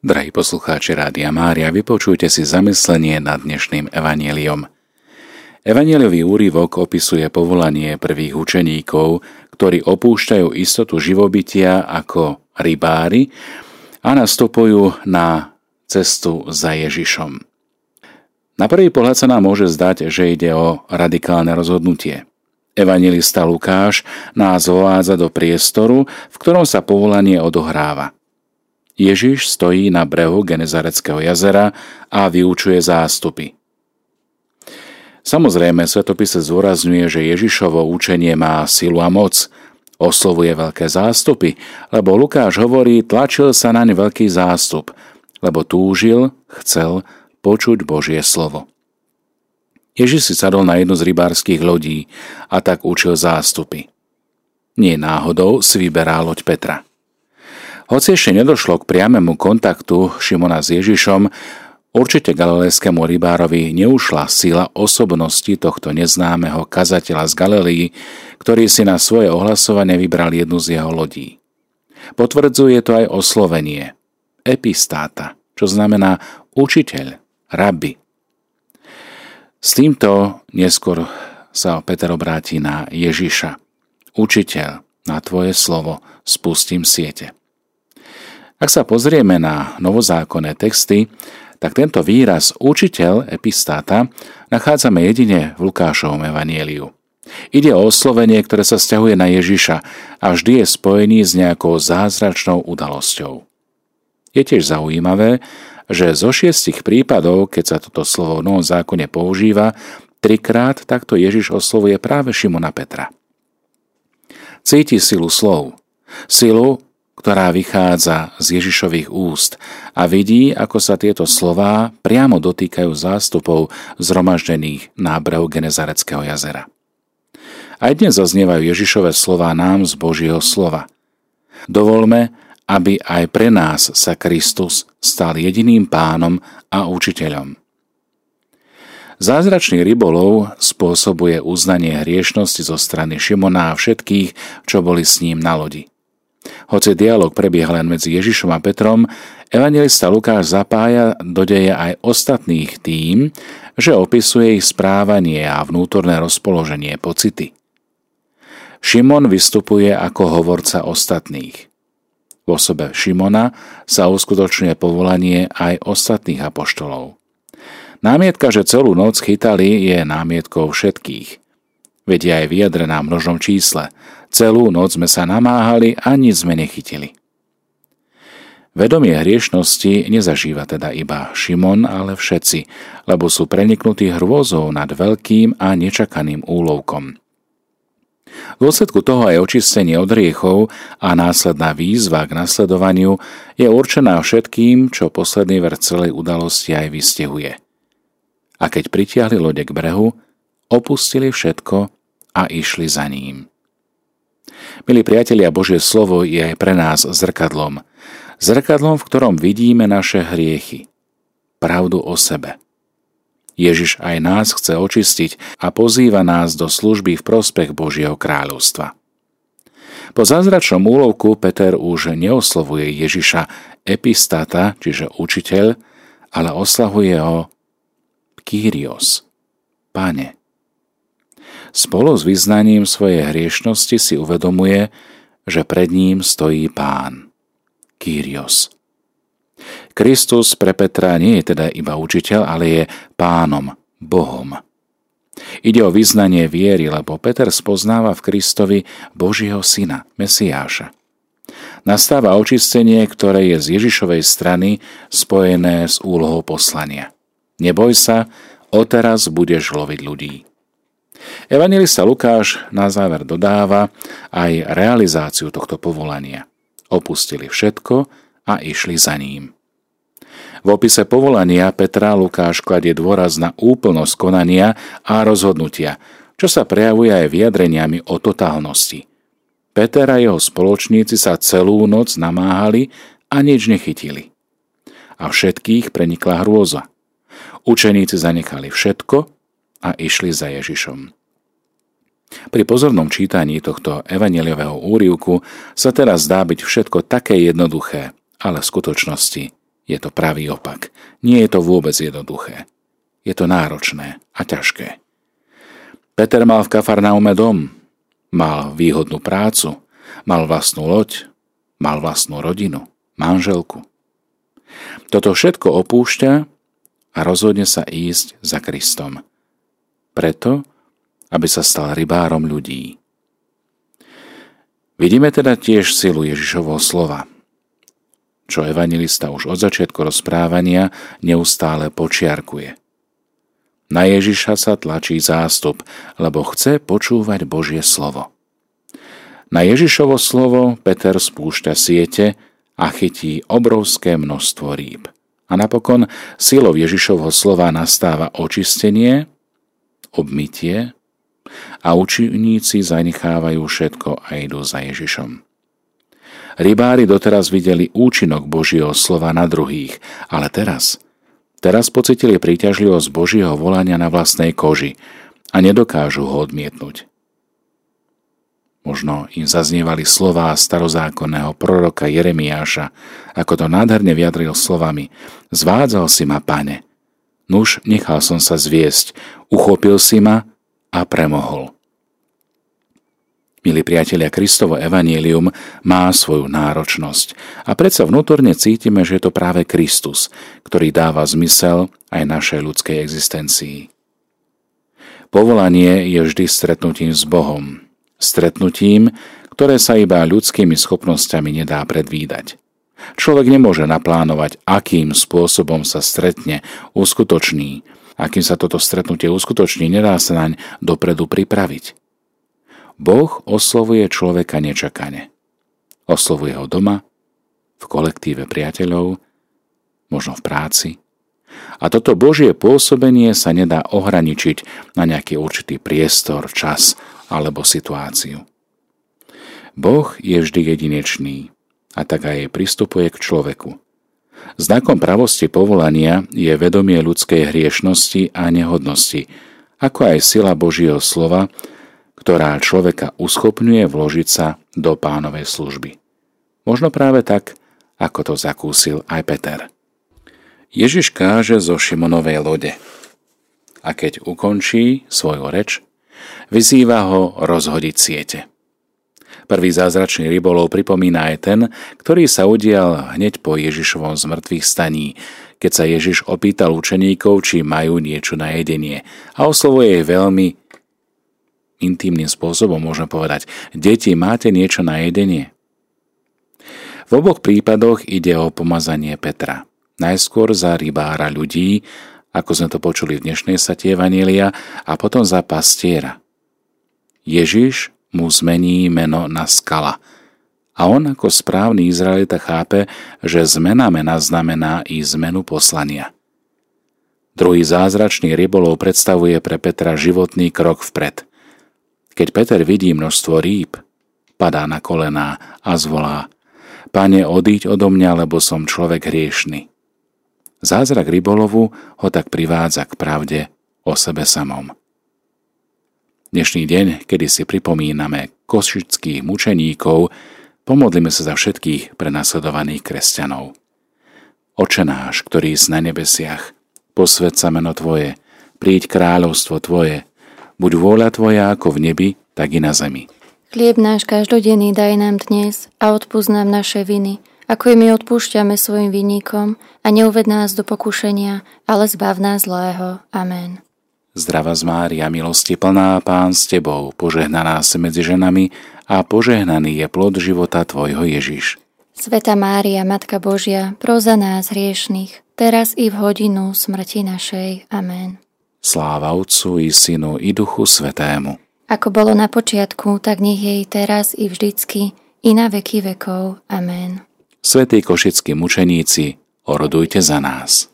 Drahí poslucháči Rádia Mária, vypočujte si zamyslenie nad dnešným evaníliom. Evanieliový úryvok opisuje povolanie prvých učeníkov, ktorí opúšťajú istotu živobytia ako rybári a nastupujú na cestu za Ježišom. Na prvý pohľad sa nám môže zdať, že ide o radikálne rozhodnutie. Evangelista Lukáš nás vovádza do priestoru, v ktorom sa povolanie odohráva – Ježiš stojí na brehu Genezareckého jazera a vyučuje zástupy. Samozrejme, svetopise zdôrazňuje, že Ježišovo učenie má silu a moc, oslovuje veľké zástupy, lebo Lukáš hovorí, tlačil sa naň veľký zástup, lebo túžil, chcel počuť Božie slovo. Ježiš si sadol na jednu z rybárskych lodí a tak učil zástupy. Nie náhodou si vyberá loď Petra. Hoci ešte nedošlo k priamému kontaktu Šimona s Ježišom, určite galilejskému rybárovi neušla sila osobnosti tohto neznámeho kazateľa z Galilei, ktorý si na svoje ohlasovanie vybral jednu z jeho lodí. Potvrdzuje to aj oslovenie epistáta, čo znamená učiteľ, rabi. S týmto neskôr sa Peter obráti na Ježiša. Učiteľ, na tvoje slovo spustím siete. Ak sa pozrieme na novozákonné texty, tak tento výraz učiteľ epistáta nachádzame jedine v Lukášovom evanieliu. Ide o oslovenie, ktoré sa stiahuje na Ježiša a vždy je spojený s nejakou zázračnou udalosťou. Je tiež zaujímavé, že zo šiestich prípadov, keď sa toto slovo v Novom zákone používa, trikrát takto Ježiš oslovuje práve Šimona Petra. Cíti silu slov, silu, ktorá vychádza z Ježišových úst a vidí, ako sa tieto slová priamo dotýkajú zástupov zhromaždených na brehu Genezareckého jazera. Aj dnes zaznievajú Ježišové slová nám z Božieho slova. Dovolme, aby aj pre nás sa Kristus stal jediným pánom a učiteľom. Zázračný rybolov spôsobuje uznanie hriešnosti zo strany Šimona a všetkých, čo boli s ním na lodi. Hoci dialog prebieha len medzi Ježišom a Petrom, evangelista Lukáš zapája do deje aj ostatných tým, že opisuje ich správanie a vnútorné rozpoloženie, pocity. Šimon vystupuje ako hovorca ostatných. V osobe Šimona sa uskutočňuje povolanie aj ostatných apoštolov. Námietka, že celú noc chytali, je námietkou všetkých. Veď je vyjadrená množnom čísle – Celú noc sme sa namáhali a nič sme nechytili. Vedomie hriešnosti nezažíva teda iba Šimon, ale všetci, lebo sú preniknutí hrôzou nad veľkým a nečakaným úlovkom. V dôsledku toho aj očistenie od riechov a následná výzva k nasledovaniu je určená všetkým, čo posledný ver celej udalosti aj vystihuje. A keď pritiahli lode k brehu, opustili všetko a išli za ním. Milí priatelia, Božie slovo je pre nás zrkadlom. Zrkadlom, v ktorom vidíme naše hriechy. Pravdu o sebe. Ježiš aj nás chce očistiť a pozýva nás do služby v prospech Božieho kráľovstva. Po zázračnom úlovku Peter už neoslovuje Ježiša epistata, čiže učiteľ, ale oslavuje ho Kyrios, Pane. Spolu s vyznaním svojej hriešnosti si uvedomuje, že pred ním stojí pán. Kyrios. Kristus pre Petra nie je teda iba učiteľ, ale je pánom, Bohom. Ide o vyznanie viery, lebo Peter spoznáva v Kristovi Božieho syna, Mesiáša. Nastáva očistenie, ktoré je z Ježišovej strany spojené s úlohou poslania. Neboj sa, odteraz budeš loviť ľudí. Evangelista Lukáš na záver dodáva aj realizáciu tohto povolania. Opustili všetko a išli za ním. V opise povolania Petra Lukáš kladie dôraz na úplnosť konania a rozhodnutia, čo sa prejavuje aj vyjadreniami o totálnosti. Peter a jeho spoločníci sa celú noc namáhali a nič nechytili. A všetkých prenikla hrôza. Učeníci zanechali všetko a išli za Ježišom. Pri pozornom čítaní tohto evaneliového úrivku sa teraz zdá byť všetko také jednoduché, ale v skutočnosti Je to pravý opak. Nie je to vôbec jednoduché. Je to náročné a ťažké. Peter mal v Kafarnaume dom, mal výhodnú prácu, mal vlastnú loď, mal vlastnú rodinu, manželku. Toto všetko opúšťa a rozhodne sa ísť za Kristom. Preto, aby sa stal rybárom ľudí. Vidíme teda tiež silu Ježišovho slova, čo evangelista už od začiatku rozprávania neustále počiarkuje. Na Ježiša sa tlačí zástup, lebo chce počúvať Božie slovo. Na Ježišovo slovo Peter spúšťa siete a chytí obrovské množstvo rýb. A napokon silou Ježišovho slova nastáva očistenie, obmytie a učeníci zanechávajú všetko a idú za Ježišom. Rybári doteraz videli účinok Božieho slova na druhých, ale teraz, teraz pocitili príťažlivosť Božieho volania na vlastnej koži a nedokážu ho odmietnúť. Možno im zaznievali slová starozákonného proroka Jeremiáša, ako to nádherne vyjadril slovami Zvádzal si ma, pane. Nuž, nechal som sa zviesť, uchopil si ma a premohol. Milí priatelia, Kristovo evanílium má svoju náročnosť a predsa vnútorne cítime, že je to práve Kristus, ktorý dáva zmysel aj našej ľudskej existencii. Povolanie je vždy stretnutím s Bohom, Stretnutím, ktoré sa iba ľudskými schopnosťami nedá predvídať. Človek nemôže naplánovať, akým spôsobom sa stretne, uskutoční. Akým sa toto stretnutie uskutoční, nedá sa naň dopredu pripraviť. Boh oslovuje človeka nečakane. Oslovuje ho doma, v kolektíve priateľov, možno v práci. A toto Božie pôsobenie sa nedá ohraničiť na nejaký určitý priestor, čas alebo situáciu. Boh je vždy jedinečný a tak aj pristupuje k človeku. Znakom pravosti povolania je vedomie ľudskej hriešnosti a nehodnosti, ako aj sila Božieho slova, ktorá človeka uschopňuje vložiť sa do pánovej služby. Možno práve tak, ako to zakúsil aj Peter. Ježiš káže zo Šimonovej lode. A keď ukončí svoju reč, Vyzýva ho rozhodiť siete. Prvý zázračný rybolov pripomína aj ten, ktorý sa udial hneď po Ježišovom zmrtvých staní, keď sa Ježiš opýtal učeníkov, či majú niečo na jedenie a oslovuje jej veľmi intimným spôsobom, môžeme povedať, deti, máte niečo na jedenie? V oboch prípadoch ide o pomazanie Petra. Najskôr za rybára ľudí, ako sme to počuli v dnešnej satie Vanília, a potom za pastiera. Ježiš mu zmení meno na skala. A on ako správny Izraelita chápe, že zmena mena znamená i zmenu poslania. Druhý zázračný rybolov predstavuje pre Petra životný krok vpred. Keď Peter vidí množstvo rýb, padá na kolená a zvolá Pane, odíď odo mňa, lebo som človek hriešný. Zázrak rybolovu ho tak privádza k pravde o sebe samom. Dnešný deň, kedy si pripomíname košických mučeníkov, pomodlíme sa za všetkých prenasledovaných kresťanov. Oče náš, ktorý si na nebesiach, posved sa meno Tvoje, príď kráľovstvo Tvoje, buď vôľa Tvoja ako v nebi, tak i na zemi. Chlieb náš každodenný daj nám dnes a odpúsť nám naše viny, ako i my odpúšťame svojim vinníkom a neuved nás do pokušenia, ale zbav nás zlého. Amen. Zdrava z Mária, milosti plná, Pán s Tebou, požehnaná si medzi ženami a požehnaný je plod života Tvojho Ježiš. Sveta Mária, Matka Božia, proza nás hriešných, teraz i v hodinu smrti našej. Amen. Sláva Otcu i Synu i Duchu Svetému. Ako bolo na počiatku, tak nech jej teraz i vždycky, i na veky vekov. Amen. Svetí košickí mučeníci, orodujte za nás.